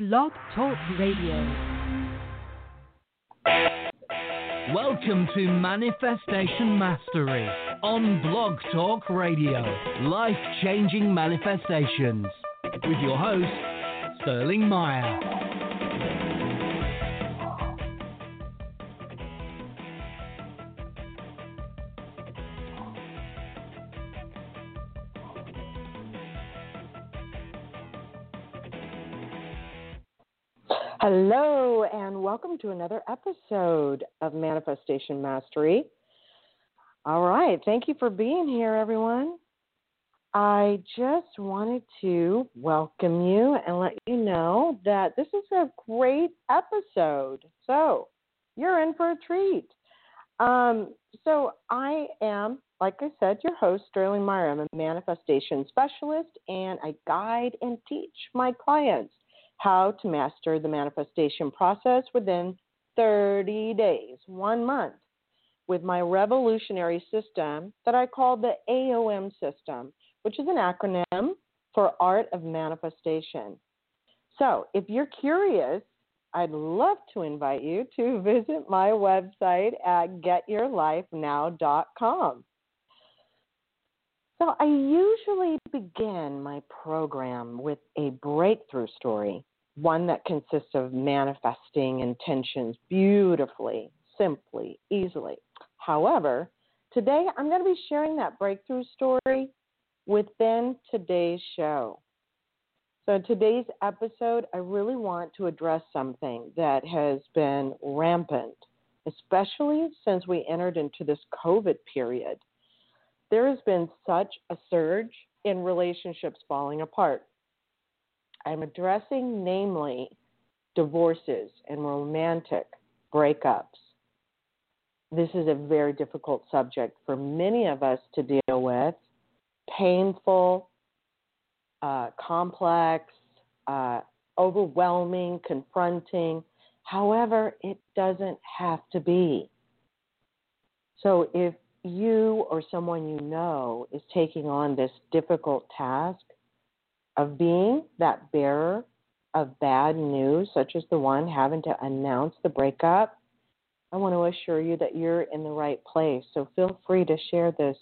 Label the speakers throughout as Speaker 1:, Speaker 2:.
Speaker 1: Blog Talk Radio.
Speaker 2: Welcome to Manifestation Mastery on Blog Talk Radio. Life changing manifestations. With your host, Sterling Mire.
Speaker 3: Hello, and welcome to another episode of Manifestation Mastery. All right, thank you for being here, everyone. I just wanted to welcome you and let you know that this is a great episode. So, you're in for a treat. Um, so, I am, like I said, your host, Sterling Mire. I'm a manifestation specialist, and I guide and teach my clients how to master the manifestation process within 30 days, one month, with my revolutionary system that I call the AOM system, which is an acronym for Art of Manifestation. So, if you're curious, I'd love to invite you to visit my website at getyourlifenow.com. So, I usually begin my program with a breakthrough story one that consists of manifesting intentions beautifully, simply, easily. However, today I'm going to be sharing that breakthrough story within today's show. So, today's episode, I really want to address something that has been rampant, especially since we entered into this COVID period. There has been such a surge in relationships falling apart. I'm addressing, namely, divorces and romantic breakups. This is a very difficult subject for many of us to deal with. Painful, uh, complex, uh, overwhelming, confronting. However, it doesn't have to be. So if you or someone you know is taking on this difficult task, of being that bearer of bad news, such as the one having to announce the breakup, I want to assure you that you're in the right place. So feel free to share this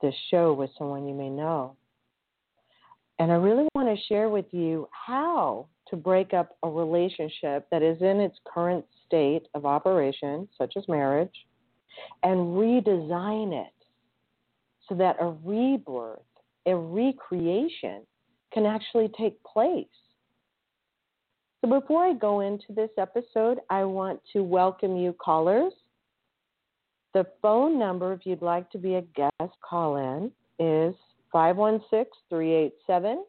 Speaker 3: this show with someone you may know. And I really want to share with you how to break up a relationship that is in its current state of operation, such as marriage, and redesign it so that a rebirth, a recreation can actually take place. So before I go into this episode, I want to welcome you callers. The phone number, if you'd like to be a guest call in, is 516 387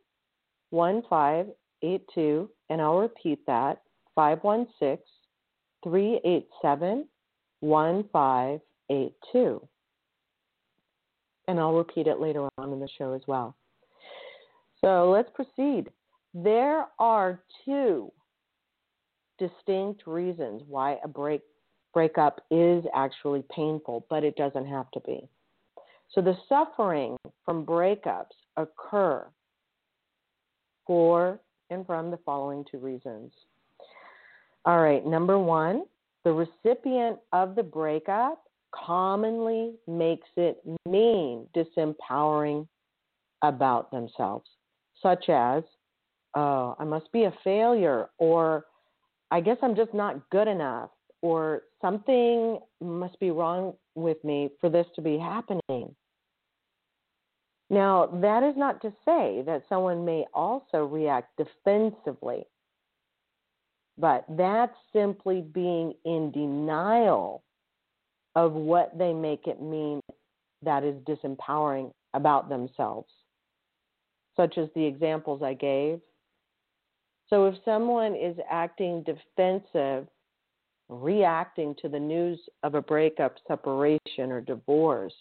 Speaker 3: 1582. And I'll repeat that 516 387 1582. And I'll repeat it later on in the show as well. So let's proceed. There are two distinct reasons why a break breakup is actually painful, but it doesn't have to be. So the suffering from breakups occur for and from the following two reasons. All right, number one, the recipient of the breakup commonly makes it mean disempowering about themselves such as, oh, I must be a failure, or I guess I'm just not good enough, or something must be wrong with me for this to be happening. Now, that is not to say that someone may also react defensively, but that's simply being in denial of what they make it mean that is disempowering about themselves such as the examples I gave. So if someone is acting defensive, reacting to the news of a breakup, separation, or divorce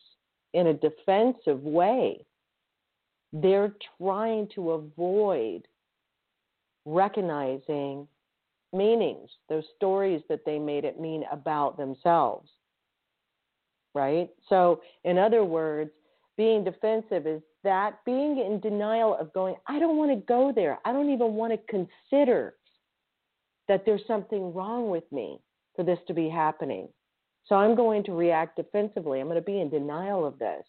Speaker 3: in a defensive way, they're trying to avoid recognizing meanings, those stories that they made it mean about themselves. Right? So, in other words, being defensive is that being in denial of going, I don't want to go there. I don't even want to consider that there's something wrong with me for this to be happening. So I'm going to react defensively. I'm going to be in denial of this.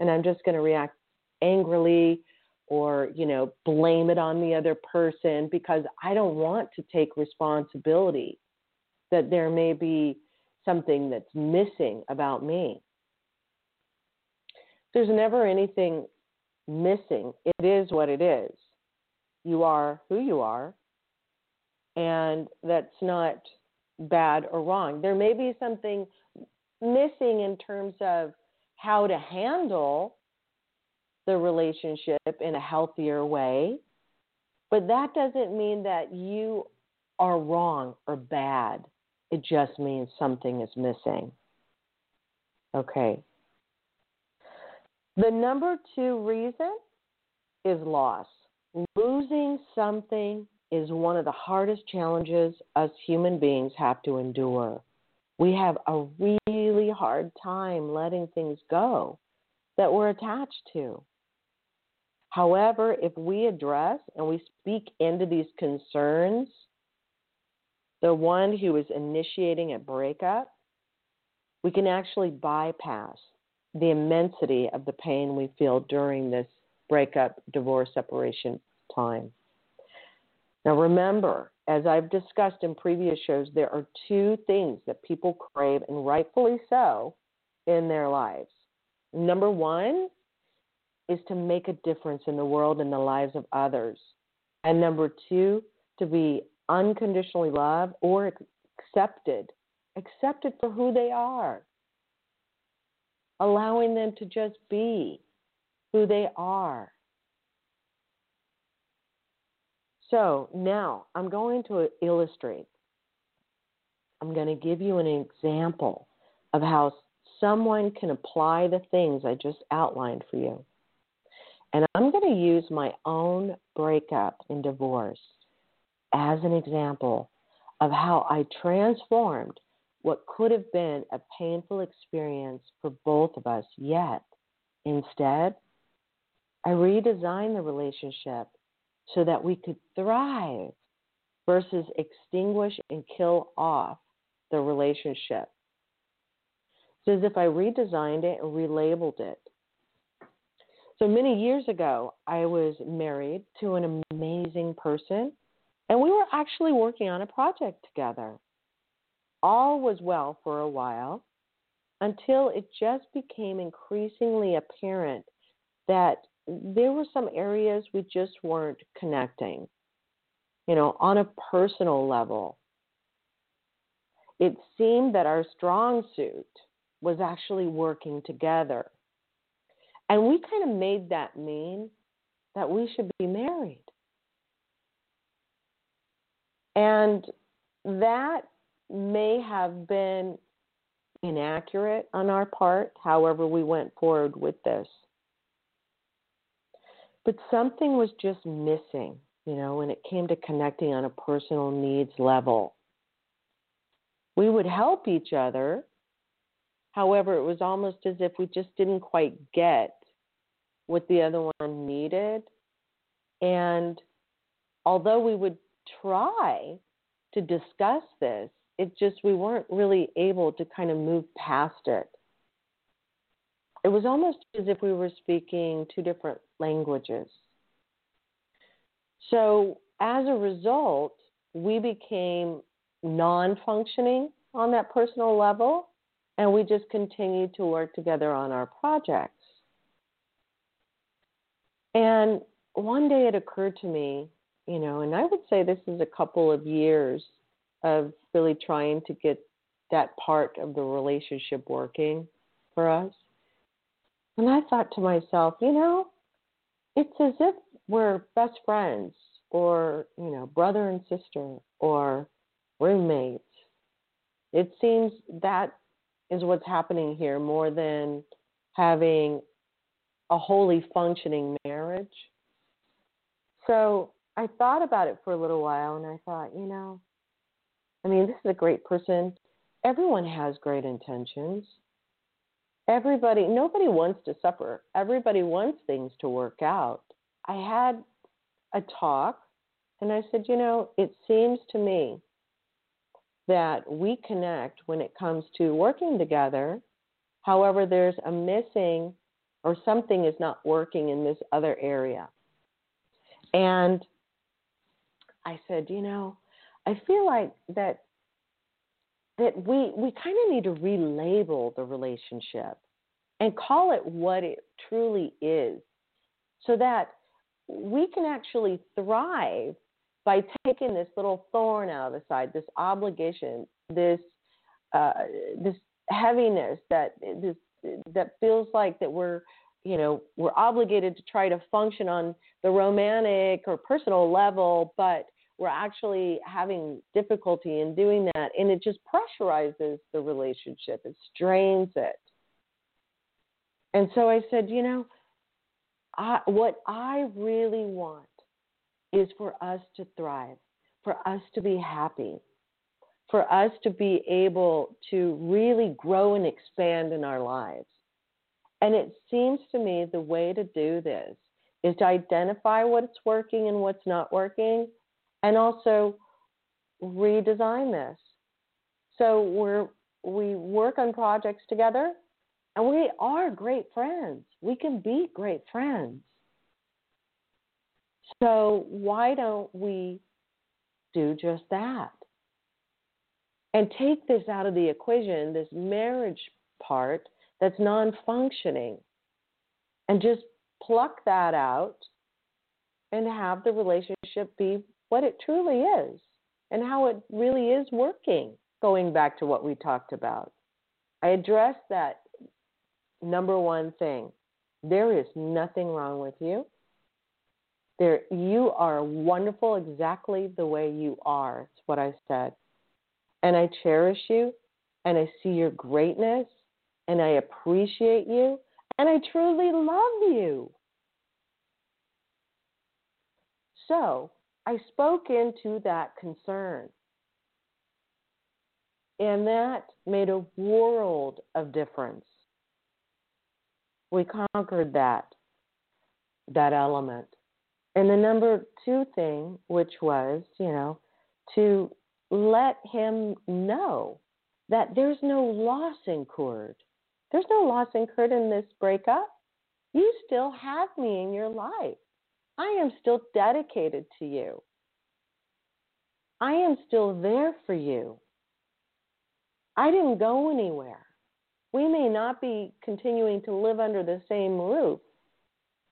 Speaker 3: And I'm just going to react angrily or, you know, blame it on the other person because I don't want to take responsibility that there may be something that's missing about me. There's never anything missing. It is what it is. You are who you are, and that's not bad or wrong. There may be something missing in terms of how to handle the relationship in a healthier way, but that doesn't mean that you are wrong or bad. It just means something is missing. Okay. The number two reason is loss. Losing something is one of the hardest challenges us human beings have to endure. We have a really hard time letting things go that we're attached to. However, if we address and we speak into these concerns, the one who is initiating a breakup, we can actually bypass the immensity of the pain we feel during this breakup, divorce, separation time. Now, remember, as I've discussed in previous shows, there are two things that people crave, and rightfully so, in their lives. Number one is to make a difference in the world and the lives of others. And number two, to be unconditionally loved or accepted, accepted for who they are, allowing them to just be who they are. So now I'm going to illustrate. I'm going to give you an example of how someone can apply the things I just outlined for you. And I'm going to use my own breakup and divorce as an example of how I transformed what could have been a painful experience for both of us, yet instead, I redesigned the relationship so that we could thrive versus extinguish and kill off the relationship. It's as if I redesigned it and relabeled it. So many years ago, I was married to an amazing person, and we were actually working on a project together. All was well for a while until it just became increasingly apparent that there were some areas we just weren't connecting, you know, on a personal level. It seemed that our strong suit was actually working together. And we kind of made that mean that we should be married. And that may have been inaccurate on our part, however, we went forward with this. But something was just missing, you know, when it came to connecting on a personal needs level. We would help each other. However, it was almost as if we just didn't quite get what the other one needed. And although we would try to discuss this, it just, we weren't really able to kind of move past it. It was almost as if we were speaking two different languages. So, as a result, we became non functioning on that personal level, and we just continued to work together on our projects. And one day it occurred to me, you know, and I would say this is a couple of years of really trying to get that part of the relationship working for us. And I thought to myself, you know, it's as if we're best friends or, you know, brother and sister or roommates. It seems that is what's happening here more than having a wholly functioning marriage. So I thought about it for a little while and I thought, you know, I mean, this is a great person. Everyone has great intentions. Everybody, nobody wants to suffer. Everybody wants things to work out. I had a talk and I said, you know, it seems to me that we connect when it comes to working together. However, there's a missing or something is not working in this other area. And I said, you know, I feel like that that we we kind of need to relabel the relationship and call it what it truly is so that we can actually thrive by taking this little thorn out of the side, this obligation, this uh, this heaviness that this that feels like that we're you know we're obligated to try to function on the romantic or personal level, but we're actually having difficulty in doing that, and it just pressurizes the relationship. It strains it. And so I said, you know, I, what I really want is for us to thrive, for us to be happy, for us to be able to really grow and expand in our lives. And it seems to me the way to do this is to identify what's working and what's not working, and also redesign this. So we're we work on projects together, and we are great friends. We can be great friends. So why don't we do just that? And take this out of the equation, this marriage part that's non functioning, and just pluck that out and have the relationship be what it truly is and how it really is working, going back to what we talked about. I addressed that number one thing there is nothing wrong with you. There, you are wonderful exactly the way you are. It's what I said. And I cherish you and I see your greatness and I appreciate you and I truly love you. So I spoke into that concern. And that made a world of difference. We conquered that, that element. And the number two thing, which was, you know, to let him know that there's no loss incurred. There's no loss incurred in this breakup. You still have me in your life. I am still dedicated to you. I am still there for you. I didn't go anywhere. We may not be continuing to live under the same roof,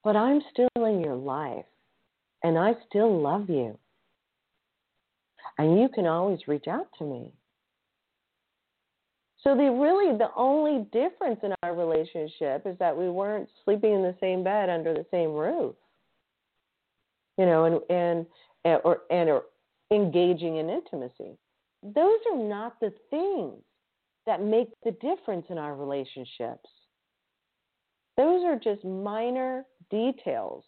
Speaker 3: but I'm still in your life and I still love you. And you can always reach out to me. So the really the only difference in our relationship is that we weren't sleeping in the same bed under the same roof. You know, and and eh, or and or engaging in intimacy. Those are not the things that make the difference in our relationships. Those are just minor details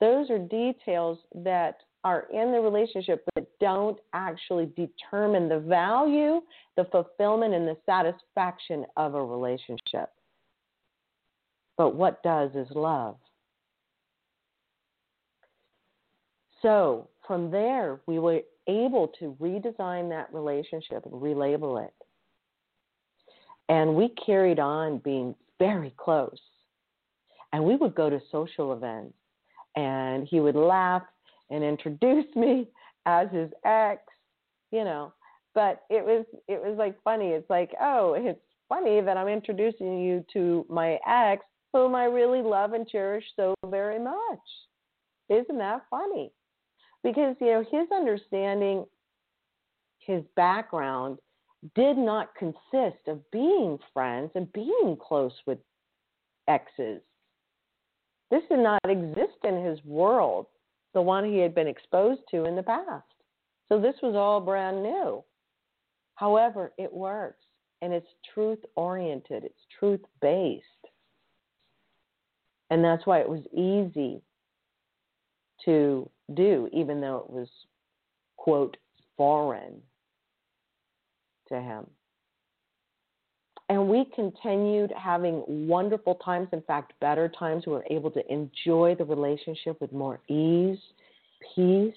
Speaker 3: those are details that are in the relationship but don't actually determine the value, the fulfillment, and the satisfaction of a relationship. But what does is love. So from there, we were able to redesign that relationship and relabel it. And we carried on being very close. And we would go to social events and he would laugh and introduce me as his ex, you know. But it was it was like funny. It's like, oh, it's funny that I'm introducing you to my ex, whom I really love and cherish so very much. Isn't that funny? Because you know his understanding, his background did not consist of being friends and being close with exes. This did not exist in his world. the one he had been exposed to in the past. So this was all brand new. However, it works and it's truth oriented, it's truth based. And that's why it was easy to do, even though it was, quote, foreign to him. And we continued having wonderful times, in fact, better times. We were able to enjoy the relationship with more ease, peace,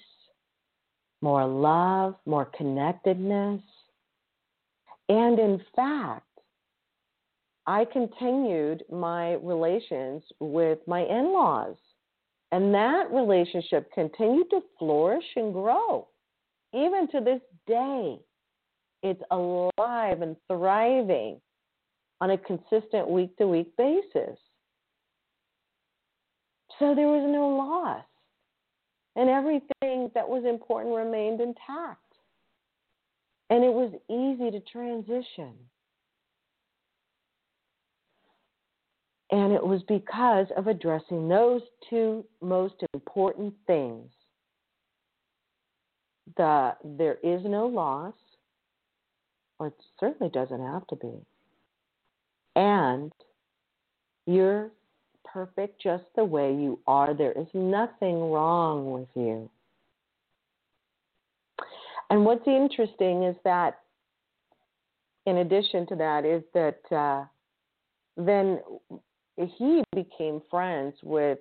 Speaker 3: more love, more connectedness. And in fact, I continued my relations with my in laws. And that relationship continued to flourish and grow. Even to this day, it's alive and thriving on a consistent week to week basis. So there was no loss. And everything that was important remained intact. And it was easy to transition. And it was because of addressing those two most important things. The there is no loss, or it certainly doesn't have to be. And you're perfect just the way you are. There is nothing wrong with you. And what's interesting is that, in addition to that, is that uh, then he became friends with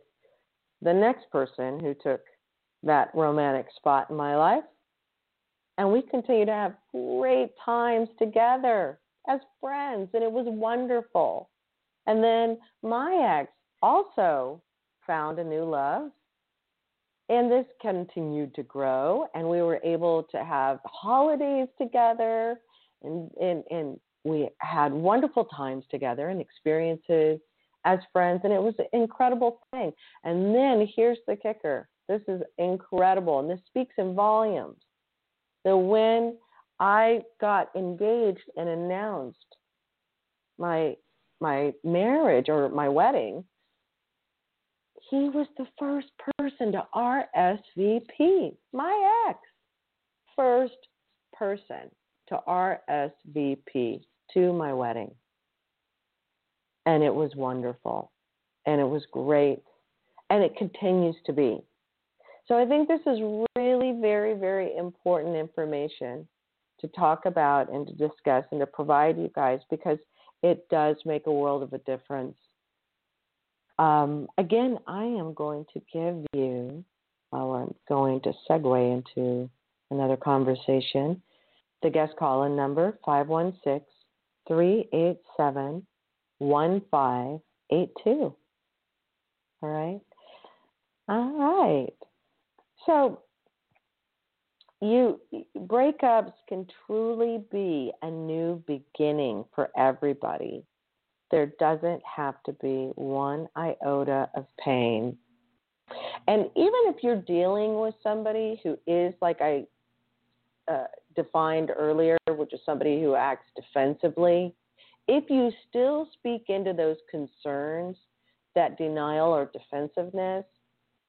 Speaker 3: the next person who took that romantic spot in my life. And we continued to have great times together as friends, and it was wonderful. And then my ex also found a new love, and this continued to grow, and we were able to have holidays together, and, and, and we had wonderful times together and experiences as friends, and it was an incredible thing. And then here's the kicker this is incredible, and this speaks in volumes. That when I got engaged and announced my my marriage or my wedding, he was the first person to RSVP. My ex, first person to RSVP to my wedding. And it was wonderful. And it was great. And it continues to be. So I think this is really very, very important information to talk about and to discuss and to provide you guys because it does make a world of a difference. Um, again, I am going to give you, well, I'm going to segue into another conversation, the guest call in number 516 387 1582. All right. All right. So, you breakups can truly be a new beginning for everybody. There doesn't have to be one iota of pain. And even if you're dealing with somebody who is, like I uh, defined earlier, which is somebody who acts defensively, if you still speak into those concerns, that denial or defensiveness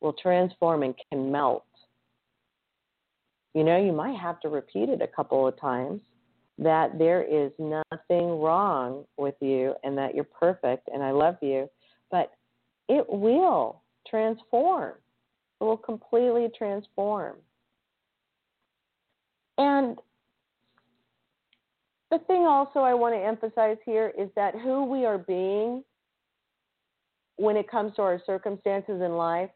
Speaker 3: will transform and can melt you know, you might have to repeat it a couple of times that there is nothing wrong with you and that you're perfect and I love you, but it will transform. It will completely transform. And the thing also I want to emphasize here is that who we are being when it comes to our circumstances in life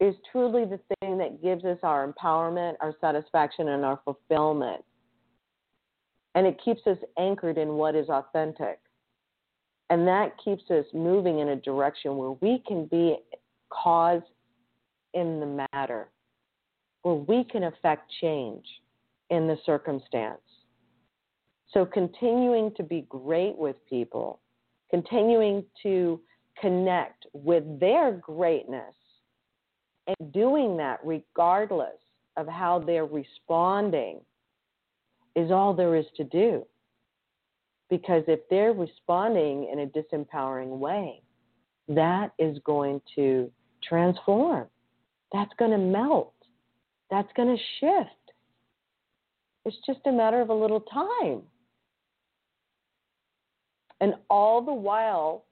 Speaker 3: is truly the thing that gives us our empowerment, our satisfaction, and our fulfillment. And it keeps us anchored in what is authentic. And that keeps us moving in a direction where we can be cause in the matter, where we can affect change in the circumstance. So, continuing to be great with people, continuing to connect with their greatness and doing that regardless of how they're responding is all there is to do. Because if they're responding in a disempowering way, that is going to transform. that's going to melt. That's going to shift. It's just a matter of a little time. And all the while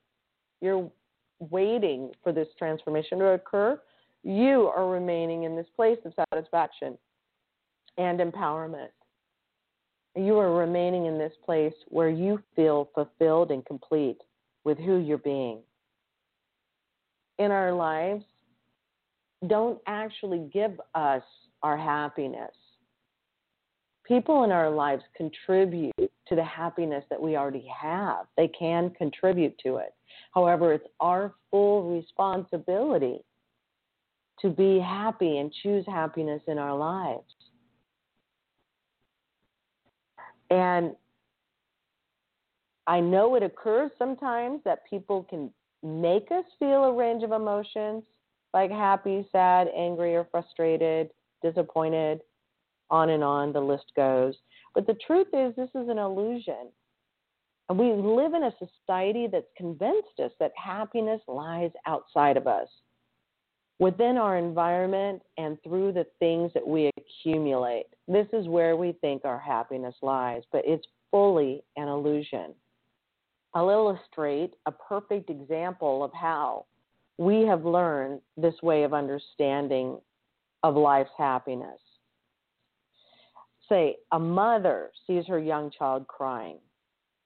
Speaker 3: you're waiting for this transformation to occur, you are remaining in this place of satisfaction and empowerment. You are remaining in this place where you feel fulfilled and complete with who you're being. In our lives, don't actually give us our happiness. People in our lives contribute to the happiness that we already have. They can contribute to it. However, it's our full responsibility to be happy and choose happiness in our lives. And I know it occurs sometimes that people can make us feel a range of emotions like happy, sad, angry, or frustrated, disappointed, on and on the list goes. But the truth is, this is an illusion. And we live in a society that's convinced us that happiness lies outside of us, within our environment, and through the things that we accumulate. This is where we think our happiness lies, but it's fully an illusion. I'll illustrate a perfect example of how we have learned this way of understanding of life's happiness. Say, a mother sees her young child crying.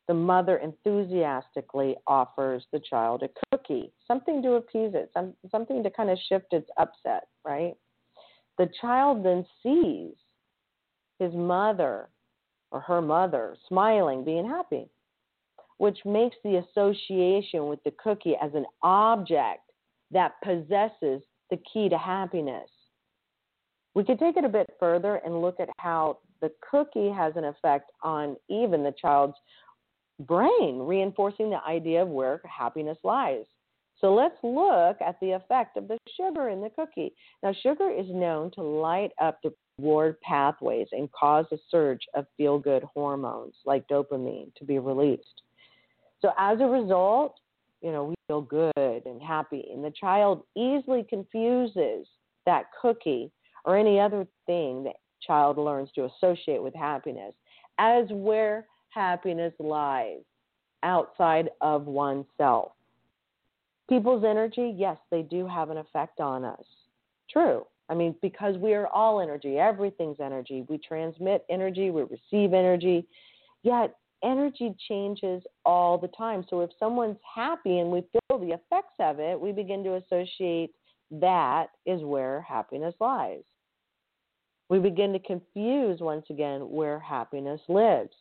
Speaker 3: The mother enthusiastically offers the child a cookie, something to appease it, some, something to kind of shift its upset, right? The child then sees his mother or her mother smiling, being happy, which makes the association with the cookie as an object that possesses the key to happiness. We could take it a bit further and look at how the cookie has an effect on even the child's brain, reinforcing the idea of where happiness lies. So let's look at the effect of the sugar in the cookie. Now, sugar is known to light up the reward pathways and cause a surge of feel good hormones like dopamine to be released. So, as a result, you know, we feel good and happy. And the child easily confuses that cookie or any other thing that child learns to associate with happiness as where happiness lies outside of oneself. People's energy, yes, they do have an effect on us. True. I mean, because we are all energy, everything's energy. We transmit energy, we receive energy. Yet energy changes all the time. So if someone's happy and we feel the effects of it, we begin to associate that is where happiness lies. We begin to confuse once again where happiness lives.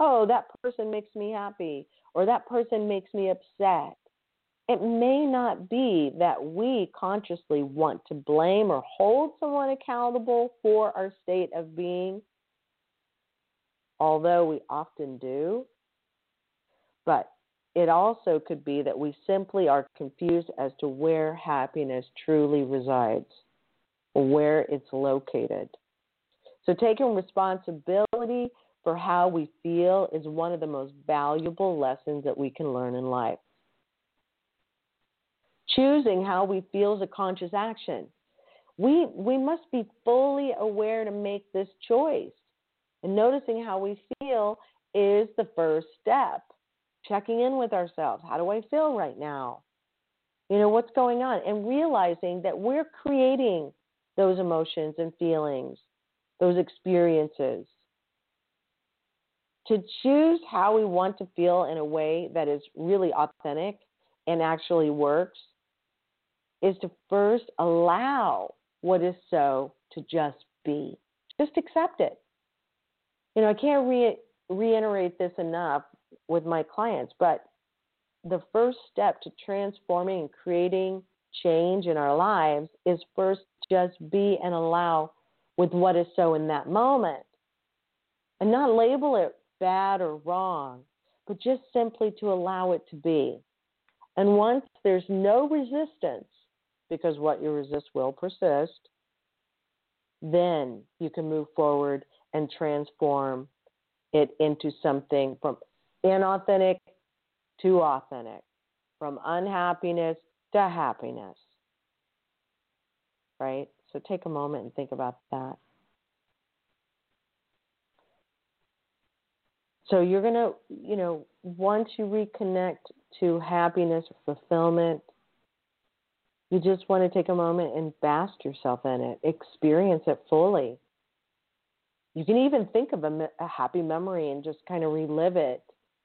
Speaker 3: Oh, that person makes me happy, or that person makes me upset. It may not be that we consciously want to blame or hold someone accountable for our state of being although we often do. But it also could be that we simply are confused as to where happiness truly resides where it's located. So, taking responsibility for how we feel is one of the most valuable lessons that we can learn in life. Choosing how we feel is a conscious action. We, we must be fully aware to make this choice. And noticing how we feel is the first step. Checking in with ourselves. How do I feel right now? You know, what's going on? And realizing that we're creating those emotions and feelings, those experiences. To choose how we want to feel in a way that is really authentic and actually works is to first allow what is so to just be. Just accept it you know, I can't re- reiterate this enough with my clients, but the first step to transforming and creating change in our lives is first just be and allow with what is so in that moment and not label it bad or wrong, but just simply to allow it to be. And once there's no resistance, because what you resist will persist, then you can move forward and transform it into something from inauthentic to authentic, from unhappiness to happiness. right? So take a moment and think about that. So you're going to, you know, once you reconnect to happiness or fulfillment, you just want to take a moment and bask yourself in it, experience it fully. You can even think of a, a happy memory and just kind of relive it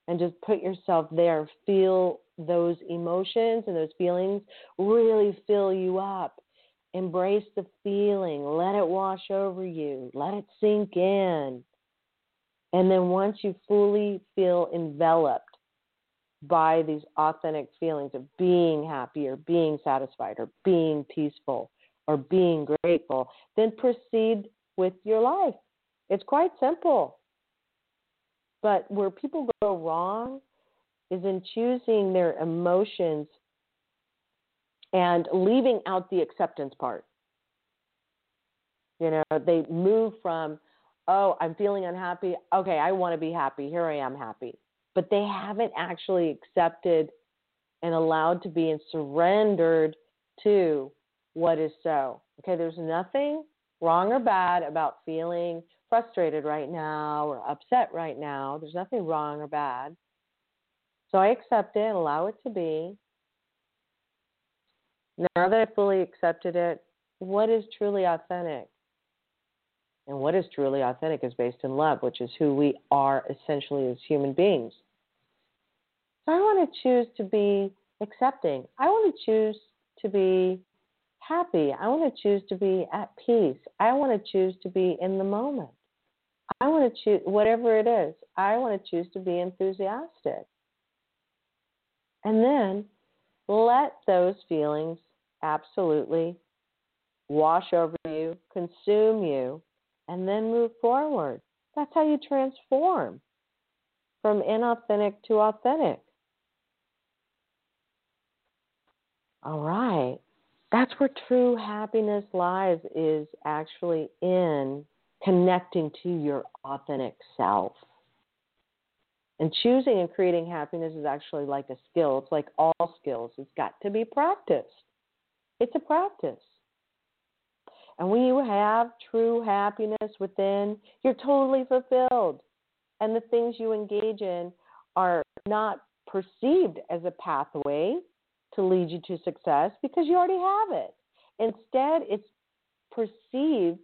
Speaker 3: and just put yourself there. Feel those emotions and those feelings really fill you up. Embrace the feeling, let it wash over you, let it sink in. And then once you fully feel enveloped by these authentic feelings of being happy or being satisfied or being peaceful or being grateful, then proceed with your life. It's quite simple. But where people go wrong is in choosing their emotions and leaving out the acceptance part. You know, they move from, oh, I'm feeling unhappy. Okay, I want to be happy. Here I am happy. But they haven't actually accepted and allowed to be and surrendered to what is so. Okay, there's nothing wrong or bad about feeling frustrated right now or upset right now. There's nothing wrong or bad. So I accept it, allow it to be. Now that I fully accepted it, what is truly authentic? And what is truly authentic is based in love, which is who we are essentially as human beings. So I want to choose to be accepting. I want to choose to be happy. I want to choose to be at peace. I want to choose to be in the moment. I want to choose, whatever it is, I want to choose to be enthusiastic. And then let those feelings absolutely wash over you, consume you, and then move forward. That's how you transform from inauthentic to authentic. All right. That's where true happiness lies, is actually in connecting to your authentic self. And choosing and creating happiness is actually like a skill. It's like all skills, it's got to be practiced. It's a practice. And when you have true happiness within, you're totally fulfilled. And the things you engage in are not perceived as a pathway to lead you to success because you already have it. Instead, it's perceived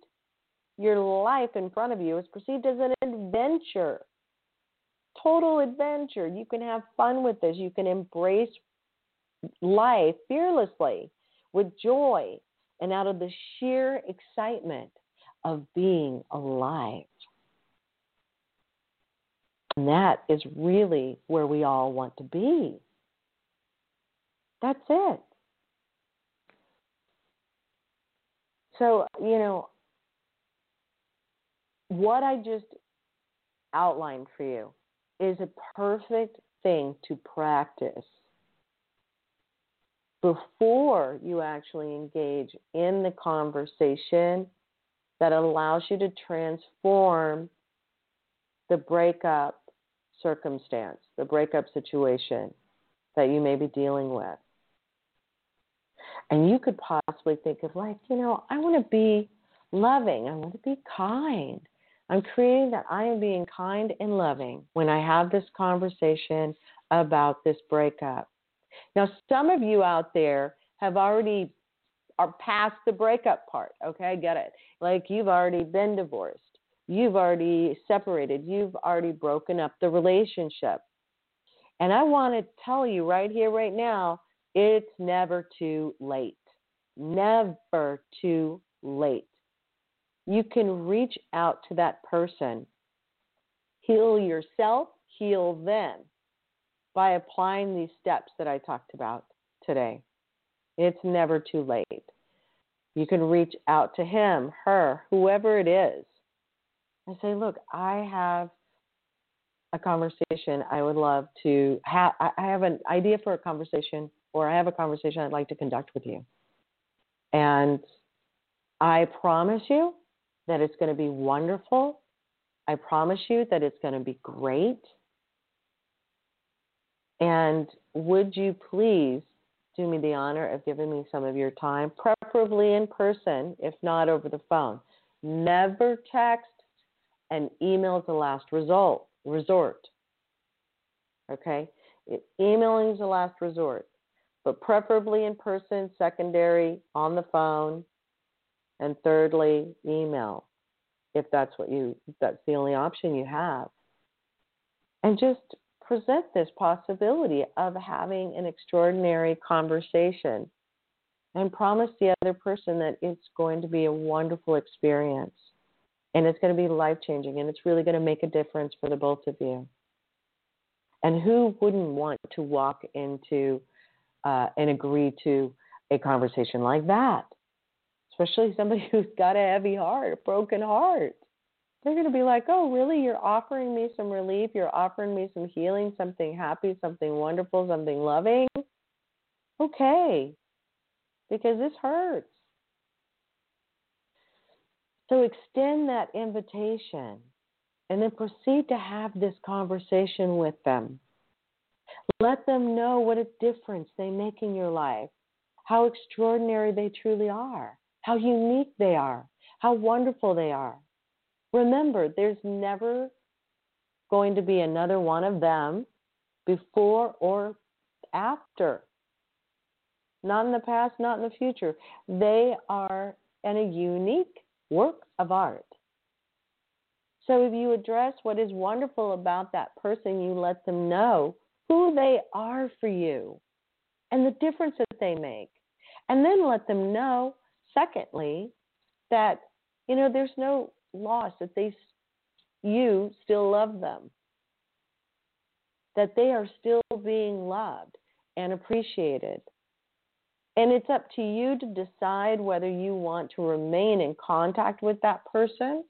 Speaker 3: your life in front of you is perceived as an adventure. Total adventure. You can have fun with this. You can embrace life fearlessly with joy and out of the sheer excitement of being alive. And that is really where we all want to be. That's it. So, you know, what I just outlined for you is a perfect thing to practice before you actually engage in the conversation that allows you to transform the breakup circumstance, the breakup situation that you may be dealing with. And you could possibly think of, like, you know, I want to be loving, I want to be kind, I'm creating that I am being kind and loving when I have this conversation about this breakup. Now, some of you out there have already are past the breakup part. Okay, get it. Like you've already been divorced, you've already separated, you've already broken up the relationship. And I want to tell you right here, right now, it's never too late. Never too late you can reach out to that person, heal yourself, heal them by applying these steps that I talked about today. It's never too late. You can reach out to him, her, whoever it is, and say, Look, I have a conversation I would love to have. I have an idea for a conversation, or I have a conversation I'd like to conduct with you. And I promise you, that it's going to be wonderful. I promise you that it's going to be great. And would you please do me the honor of giving me some of your time, preferably in person, if not over the phone. Never text and email is the last result resort. Okay? Emailing is the last resort, but preferably in person, secondary, on the phone, and thirdly, email, if that's what you that's the only option you have. And just present this possibility of having an extraordinary conversation and promise the other person that it's going to be a wonderful experience and it's going to be life changing and it's really going to make a difference for the both of you. And who wouldn't want to walk into uh, and agree to a conversation like that? Especially somebody who's got a heavy heart, a broken heart. They're going to be like, oh, really? You're offering me some relief? You're offering me some healing, something happy, something wonderful, something loving? Okay. Because this hurts. So extend that invitation and then proceed to have this conversation with them. Let them know what a difference they make in your life, how extraordinary they truly are, how unique they are, how wonderful they are. Remember, there's never going to be another one of them before or after. Not in the past, not in the future. They are in a unique work of art. So if you address what is wonderful about that person, you let them know who they are for you and the difference that they make. And then let them know, secondly, that, you know, there's no loss, that they, you still love them, that they are still being loved and appreciated. And it's up to you to decide whether you want to remain in contact with that person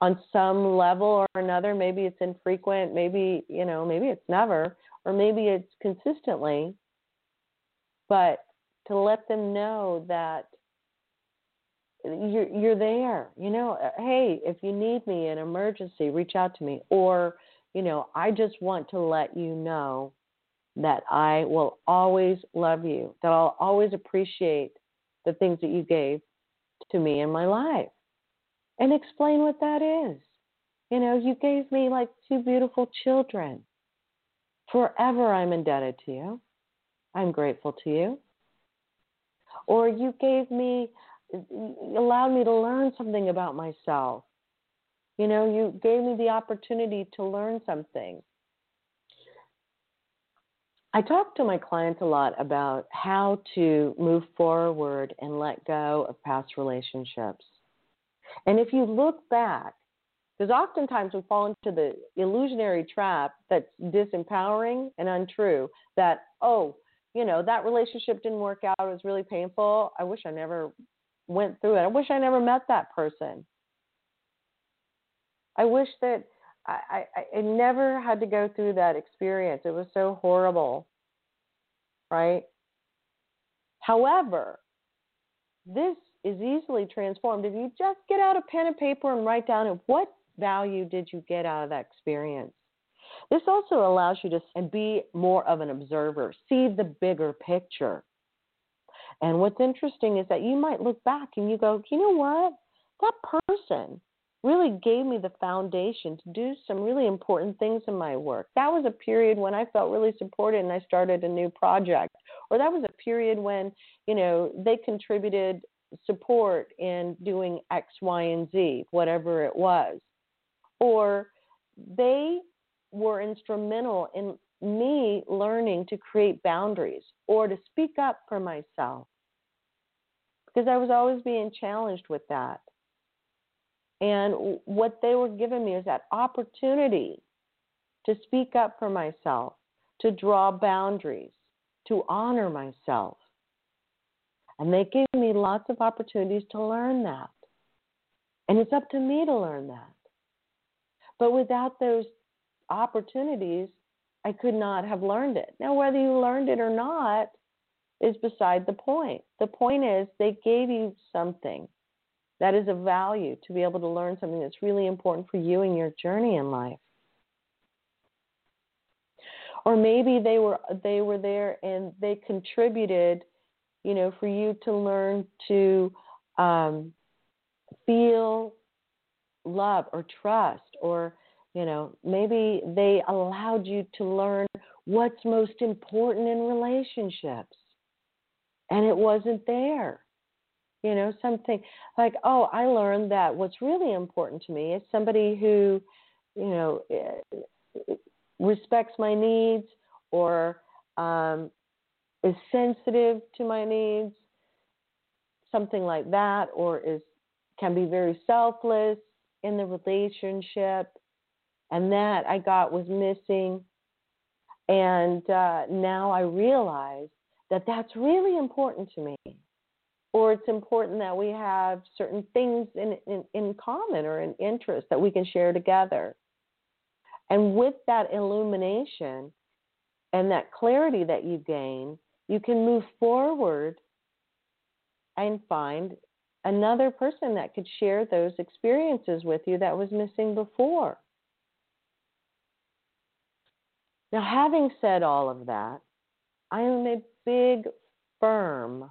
Speaker 3: on some level or another. Maybe it's infrequent, maybe, you know, maybe it's never, or maybe it's consistently. But to let them know that you're you're there. You know, uh, hey, if you need me in emergency, reach out to me. Or, you know, I just want to let you know that I will always love you, that I'll always appreciate the things that you gave to me in my life. And explain what that is. You know, you gave me like two beautiful children. Forever I'm indebted to you. I'm grateful to you. Or you gave me, allowed me to learn something about myself. You know, you gave me the opportunity to learn something. I talk to my clients a lot about how to move forward and let go of past relationships. And if you look back, because oftentimes we fall into the illusionary trap that's disempowering and untrue that, oh, you know, that relationship didn't work out. It was really painful. I wish I never went through it. I wish I never met that person. I wish that I, I, I never had to go through that experience. It was so horrible, right? However, this is easily transformed if you just get out a pen and paper and write down what value did you get out of that experience. This also allows you to be more of an observer, see the bigger picture. And what's interesting is that you might look back and you go, you know what? That person really gave me the foundation to do some really important things in my work. That was a period when I felt really supported and I started a new project. Or that was a period when, you know, they contributed support in doing X, Y, and Z, whatever it was. Or they were instrumental in me learning to create boundaries or to speak up for myself because I was always being challenged with that. And what they were giving me is that opportunity to speak up for myself, to draw boundaries, to honor myself. And they gave me lots of opportunities to learn that. And it's up to me to learn that. But without those opportunities, I could not have learned it. Now, whether you learned it or not is beside the point. The point is they gave you something that is of value to be able to learn something that's really important for you in your journey in life. or maybe they were they were there and they contributed you know for you to learn to um, feel love or trust or you know maybe they allowed you to learn what's most important in relationships and it wasn't there you know something like oh i learned that what's really important to me is somebody who you know eh, respects my needs or um, is sensitive to my needs something like that or is can be very selfless in the relationship and that i got was missing. And uh, now i realize that that's really important to me. Or it's important that we have certain things in, in, in common or in interest that we can share together. And with that illumination and that clarity that you gain you can move forward and find another person that could share those experiences with you that was missing before. Now, having said all of that, I am a big, firm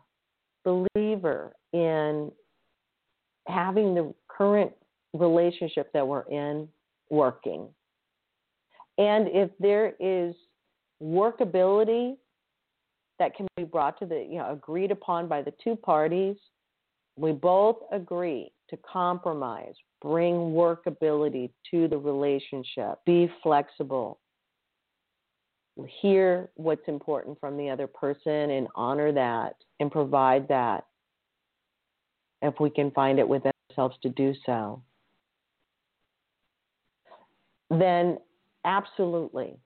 Speaker 3: believer in having the current relationship that we're in working. And if there is workability that can be brought to the, you know, agreed upon by the two parties, we both agree to compromise, bring workability to the relationship, be flexible, hear what's important from the other person and honor that and provide that if we can find it within ourselves to do so. Then absolutely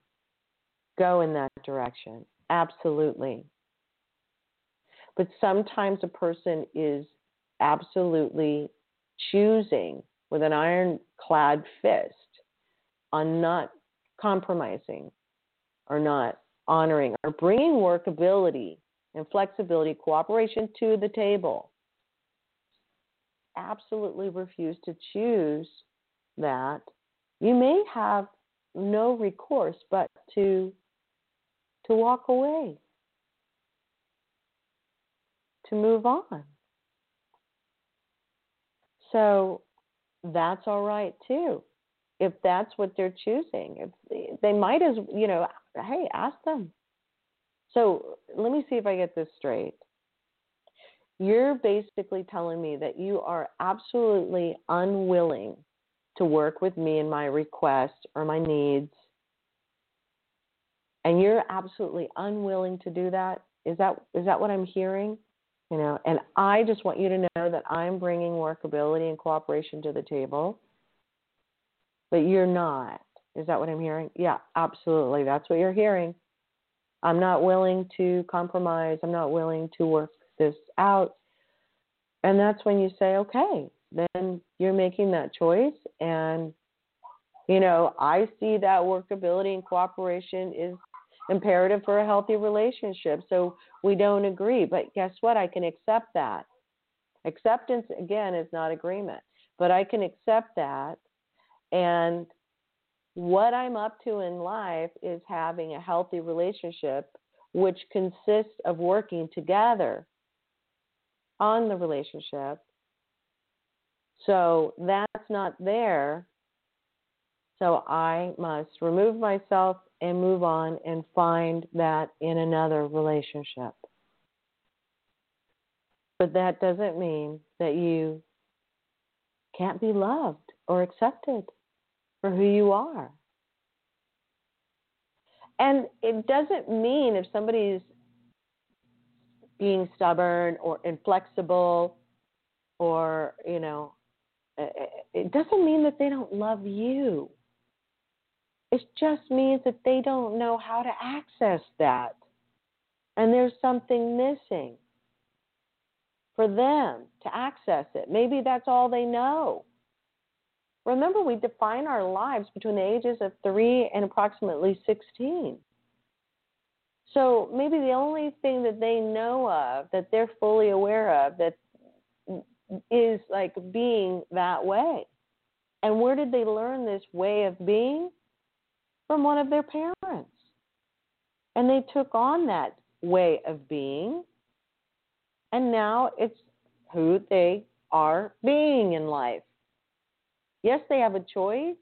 Speaker 3: go in that direction. Absolutely. But sometimes a person is absolutely choosing with an ironclad fist on not compromising or not honoring or bringing workability and flexibility, cooperation to the table. Absolutely refuse to choose that. You may have no recourse but to to walk away, to move on. So that's all right too. If that's what they're choosing, if they, they might as you know, hey, ask them. So let me see if I get this straight. You're basically telling me that you are absolutely unwilling to work with me in my requests or my needs and you're absolutely unwilling to do that is that is that what i'm hearing you know and i just want you to know that i'm bringing workability and cooperation to the table but you're not is that what i'm hearing yeah absolutely that's what you're hearing i'm not willing to compromise i'm not willing to work this out and that's when you say okay then you're making that choice and you know i see that workability and cooperation is imperative for a healthy relationship. So we don't agree. But guess what? I can accept that. Acceptance, again, is not agreement, but I can accept that. And what I'm up to in life is having a healthy relationship, which consists of working together on the relationship. So that's not there. So I must remove myself and move on and find that in another relationship. But that doesn't mean that you can't be loved or accepted for who you are. And it doesn't mean if somebody's being stubborn or inflexible or, you know, eh, eh, eh, it doesn't mean that they don't love you. It just means that they don't know how to access that. And there's something missing for them to access it. Maybe that's all they know. Remember, we define our lives between the ages of three and approximately 16. So maybe the only thing that they know of, that they're fully aware of, that is like being that way. And where did they learn this way of being? from one of their parents. And they took on that way of being. And now it's who they are being in life. Yes, they have a choice,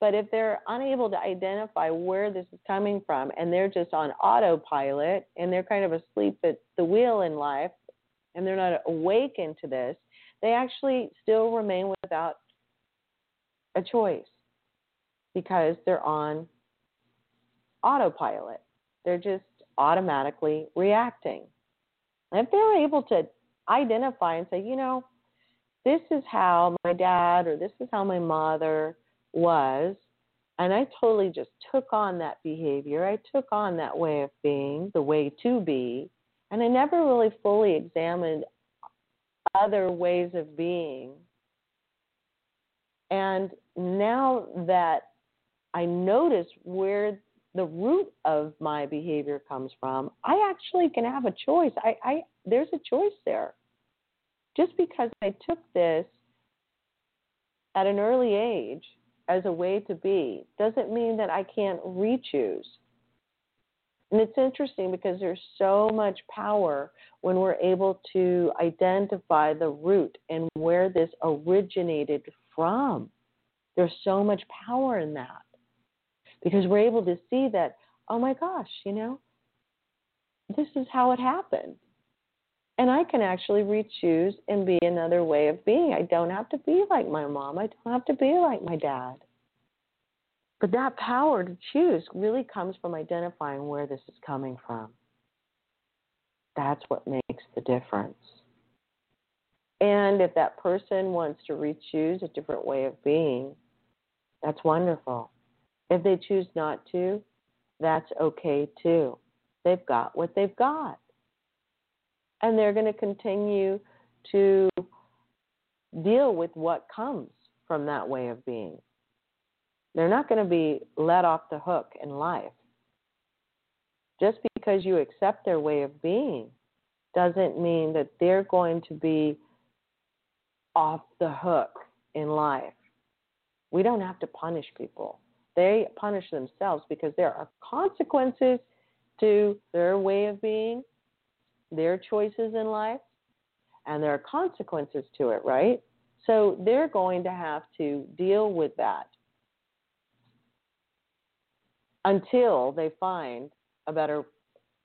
Speaker 3: but if they're unable to identify where this is coming from and they're just on autopilot and they're kind of asleep at the wheel in life and they're not awakened to this, they actually still remain without a choice because they're on autopilot. They're just automatically reacting. And if they're able to identify and say, you know, this is how my dad or this is how my mother was, and I totally just took on that behavior. I took on that way of being, the way to be, and I never really fully examined other ways of being. And now that I notice where the root of my behavior comes from, I actually can have a choice. I, I there's a choice there. Just because I took this at an early age as a way to be doesn't mean that I can't re-choose. And it's interesting because there's so much power when we're able to identify the root and where this originated from. There's so much power in that because we're able to see that, oh my gosh, you know, this is how it happened. And I can actually re choose and be another way of being. I don't have to be like my mom. I don't have to be like my dad. But that power to choose really comes from identifying where this is coming from. That's what makes the difference. And if that person wants to re choose a different way of being, that's wonderful. If they choose not to, that's okay too. They've got what they've got. And they're going to continue to deal with what comes from that way of being. They're not going to be let off the hook in life. Just because you accept their way of being doesn't mean that they're going to be off the hook in life. We don't have to punish people. They punish themselves because there are consequences to their way of being, their choices in life, and there are consequences to it, right? So they're going to have to deal with that until they find a better,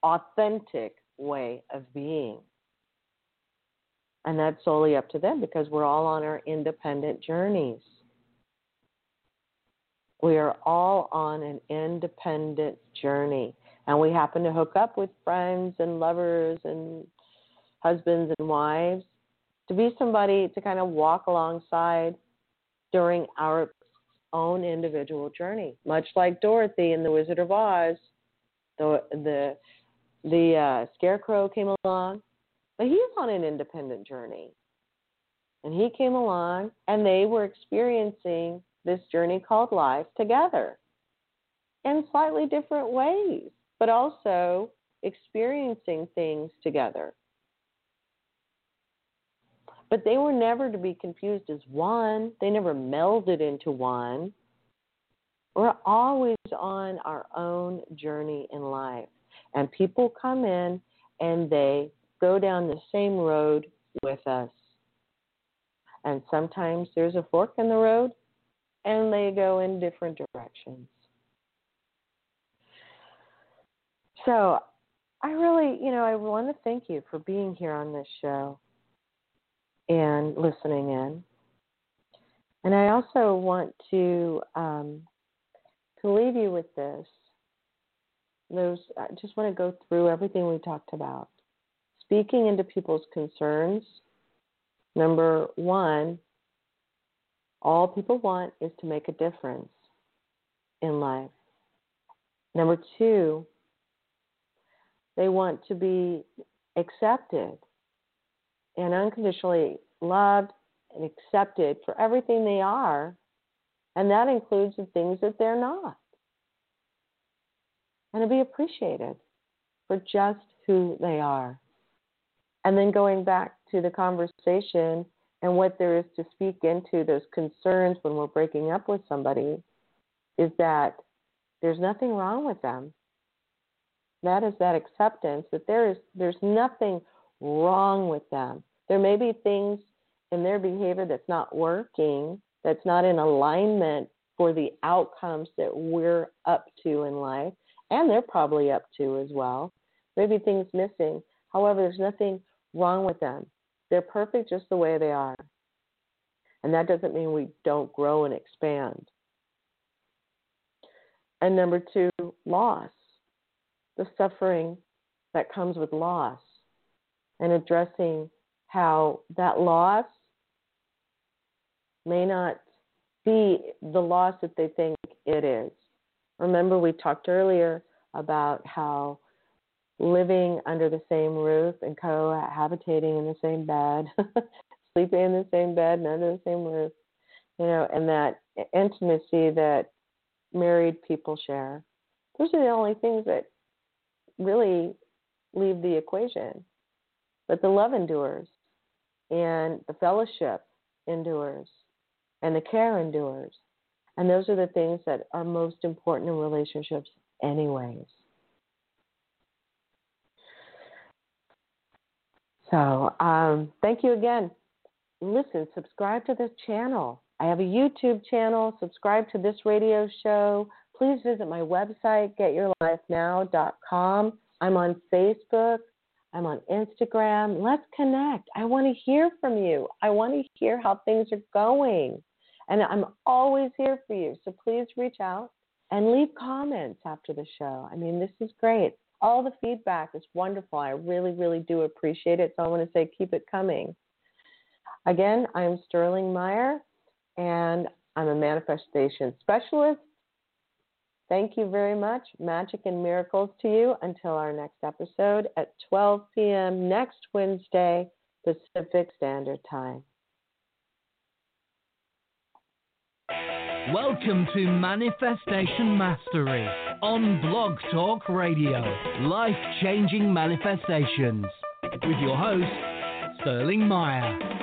Speaker 3: authentic way of being. And that's solely up to them because we're all on our independent journeys. We are all on an independent journey. And we happen to hook up with friends and lovers and husbands and wives to be somebody to kind of walk alongside during our own individual journey. Much like Dorothy in The Wizard of Oz, the the the uh, scarecrow came along, but he's on an independent journey. And he came along, and they were experiencing this journey called life together in slightly different ways, but also experiencing things together. But they were never to be confused as one, they never melded into one. We're always on our own journey in life. And people come in and they go down the same road with us. And sometimes there's a fork in the road, and they go in different directions. So I really, you know, I want to thank you for being here on this show and listening in. And I also want to um, to leave you with this. Those I just want to go through everything we talked about. Speaking into people's concerns. Number one, all people want is to make a difference in life. Number two, they want to be accepted and unconditionally loved and accepted for everything they are, and that includes the things that they're not. And to be appreciated for just who they are. And then going back to the conversation and what there is to speak into those concerns when we're breaking up with somebody is that there's nothing wrong with them. That is that acceptance that there is there's nothing wrong with them. There may be things in their behavior that's not working, that's not in alignment for the outcomes that we're up to in life, and they're probably up to as well. Maybe things missing. However, there's nothing wrong with them. They're perfect just the way they are. And that doesn't mean we don't grow and expand. And number two, loss, the suffering that comes with loss, and addressing how that loss may not be the loss that they think it is. Remember, we talked earlier about how living under the same roof and cohabitating in the same bed, sleeping in the same bed and under the same roof, you know, and that intimacy that married people share. Those are the only things that really leave the equation. But the love endures, and the fellowship endures, and the care endures. And those are the things that are most important in relationships, anyways. So, um, thank you again. Listen, subscribe to this channel. I have a YouTube channel. Subscribe to this radio show. Please visit my website, getyourlifenow.com. I'm on Facebook. I'm on Instagram. Let's connect. I want to hear from you. I want to hear how things are going. And I'm always here for you. So please reach out and leave comments after the show. I mean, this is great. All the feedback is wonderful. I really, really do appreciate it. So I want to say keep it coming. Again, I'm Sterling Mire, and I'm a manifestation specialist. Thank you very much. Magic and miracles to you until our next episode at 12 p.m. next Wednesday, Pacific Standard Time.
Speaker 2: Welcome to Manifestation Mastery on Blog Talk Radio. Life changing manifestations. With your host, Sterling
Speaker 4: Mire.